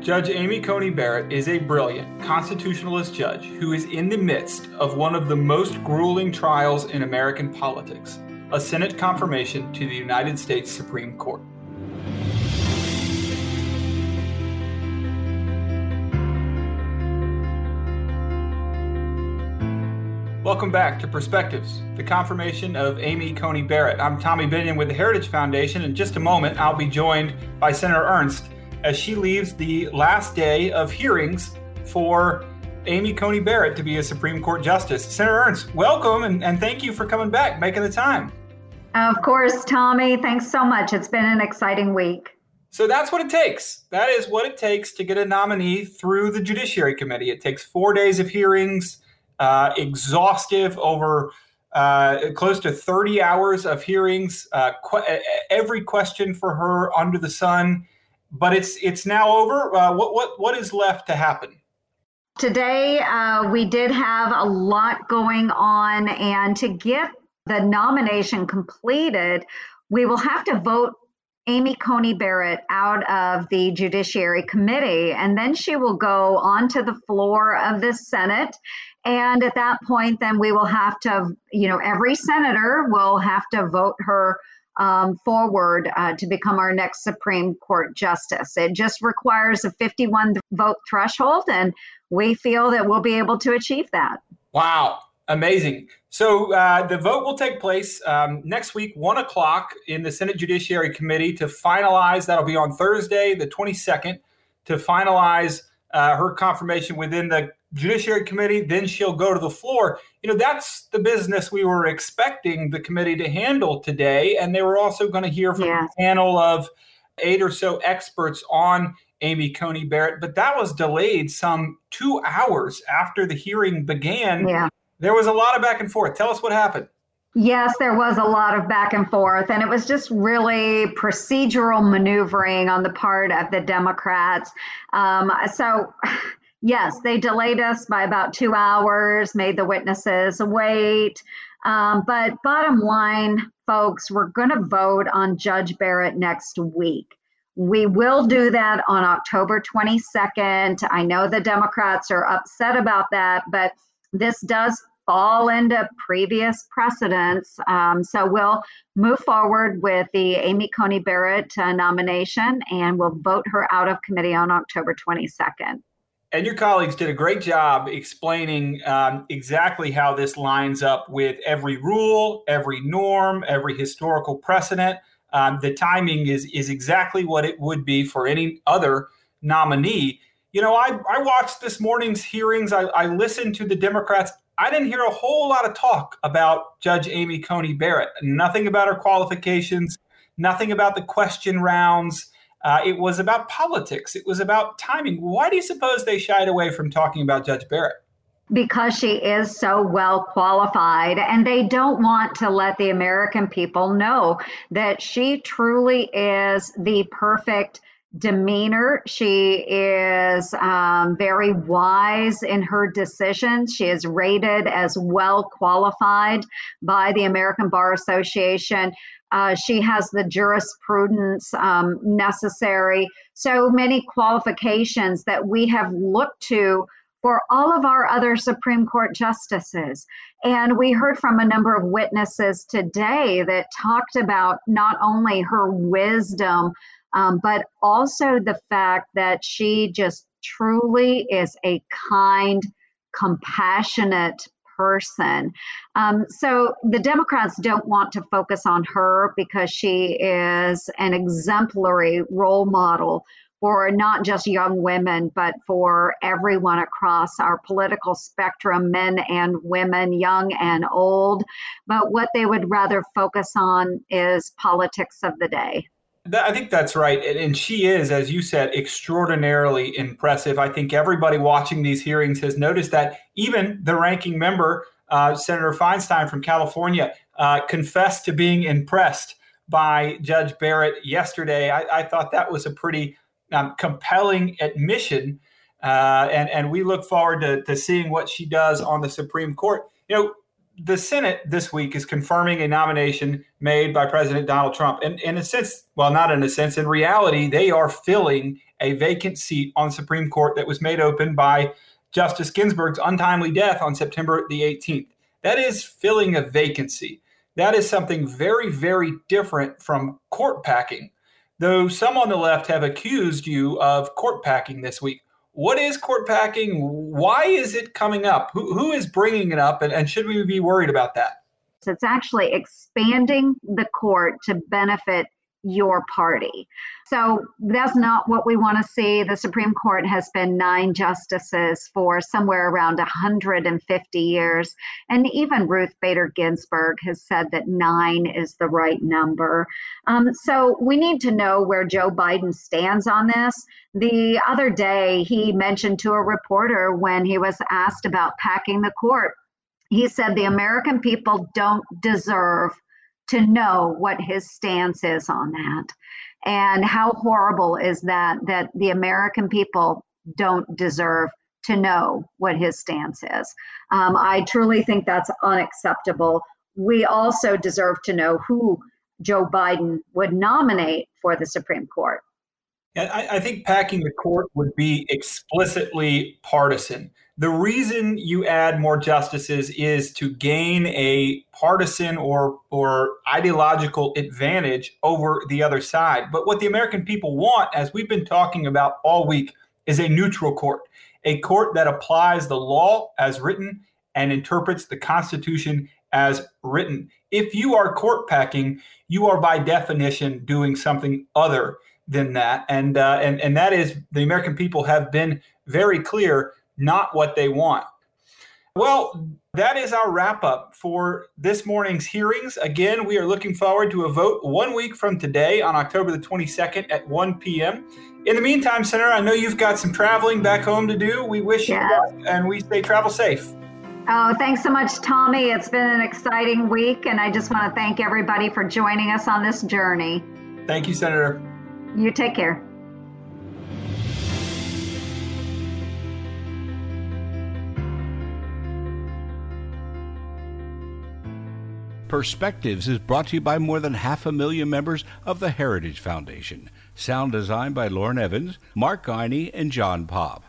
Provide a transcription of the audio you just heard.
Judge Amy Coney Barrett is a brilliant constitutionalist judge who is in the midst of one of the most grueling trials in American politics a Senate confirmation to the United States Supreme Court. Welcome back to Perspectives, the confirmation of Amy Coney Barrett. I'm Tommy Binion with the Heritage Foundation. In just a moment, I'll be joined by Senator Ernst as she leaves the last day of hearings for Amy Coney Barrett to be a Supreme Court Justice. Senator Ernst, welcome and, and thank you for coming back, making the time. Of course, Tommy. Thanks so much. It's been an exciting week. So that's what it takes. That is what it takes to get a nominee through the Judiciary Committee. It takes four days of hearings, uh, exhaustive over uh, close to 30 hours of hearings, uh, qu- every question for her under the sun but it's it's now over. Uh, what what what is left to happen? Today uh, we did have a lot going on, and to get the nomination completed, we will have to vote Amy Coney Barrett out of the Judiciary Committee, and then she will go onto the floor of the Senate. And at that point, then we will have to, you know, every senator will have to vote her um, forward uh, to become our next Supreme Court justice. It just requires a 51 vote threshold, and we feel that we'll be able to achieve that. Wow. Amazing. So uh, the vote will take place um, next week, one o'clock, in the Senate Judiciary Committee to finalize. That'll be on Thursday, the 22nd, to finalize uh, her confirmation within the Judiciary Committee, then she'll go to the floor. You know, that's the business we were expecting the committee to handle today. And they were also going to hear from yeah. a panel of eight or so experts on Amy Coney Barrett, but that was delayed some two hours after the hearing began. Yeah. There was a lot of back and forth. Tell us what happened. Yes, there was a lot of back and forth, and it was just really procedural maneuvering on the part of the Democrats. Um, so, yes, they delayed us by about two hours, made the witnesses wait. Um, but bottom line, folks, we're going to vote on Judge Barrett next week. We will do that on October 22nd. I know the Democrats are upset about that, but this does fall into previous precedents. Um, so we'll move forward with the Amy Coney Barrett uh, nomination and we'll vote her out of committee on October 22nd. And your colleagues did a great job explaining um, exactly how this lines up with every rule, every norm, every historical precedent. Um, the timing is is exactly what it would be for any other nominee. You know, I, I watched this morning's hearings. I, I listened to the Democrats I didn't hear a whole lot of talk about Judge Amy Coney Barrett. Nothing about her qualifications, nothing about the question rounds. Uh, it was about politics. It was about timing. Why do you suppose they shied away from talking about Judge Barrett? Because she is so well qualified, and they don't want to let the American people know that she truly is the perfect demeanor. She is um, very wise in her decisions. She is rated as well qualified by the American Bar Association. Uh, she has the jurisprudence um, necessary. So many qualifications that we have looked to for all of our other Supreme Court justices. And we heard from a number of witnesses today that talked about not only her wisdom, um, but also the fact that she just truly is a kind, compassionate person. Um, so the Democrats don't want to focus on her because she is an exemplary role model for not just young women, but for everyone across our political spectrum, men and women, young and old. But what they would rather focus on is politics of the day. I think that's right. And she is, as you said, extraordinarily impressive. I think everybody watching these hearings has noticed that even the ranking member, uh, Senator Feinstein from California, uh, confessed to being impressed by Judge Barrett yesterday. I, I thought that was a pretty um, compelling admission. Uh, and, and we look forward to, to seeing what she does on the Supreme Court. You know, the Senate this week is confirming a nomination made by President Donald Trump. And in a sense, well, not in a sense, in reality, they are filling a vacant seat on the Supreme Court that was made open by Justice Ginsburg's untimely death on September the 18th. That is filling a vacancy. That is something very, very different from court packing. Though some on the left have accused you of court packing this week. What is court packing? Why is it coming up? Who, who is bringing it up? And, and should we be worried about that? It's actually expanding the court to benefit your party. So that's not what we want to see. The Supreme Court has been nine justices for somewhere around 150 years. And even Ruth Bader Ginsburg has said that nine is the right number. Um, so we need to know where Joe Biden stands on this. The other day, he mentioned to a reporter when he was asked about packing the court, he said the American people don't deserve to know what his stance is on that. And how horrible is that that the American people don't deserve to know what his stance is. Um, I truly think that's unacceptable. We also deserve to know who Joe Biden would nominate for the Supreme Court. I, I think packing the court would be explicitly partisan. The reason you add more justices is to gain a partisan or or ideological advantage over the other side. But what the American people want, as we've been talking about all week, is a neutral court, a court that applies the law as written and interprets the Constitution as written. If you are court packing, you are by definition doing something other than that, and uh, and and that is the American people have been very clear not what they want. Well, that is our wrap up for this morning's hearings. Again, we are looking forward to a vote one week from today on October the 22nd at 1 p.m. In the meantime, Senator, I know you've got some traveling back home to do. We wish yeah. you luck and we say travel safe. Oh, thanks so much, Tommy. It's been an exciting week, and I just want to thank everybody for joining us on this journey. Thank you, Senator. You take care. Perspectives is brought to you by more than half a million members of the Heritage Foundation. Sound design by Lauren Evans, Mark Geiny, and John Popp.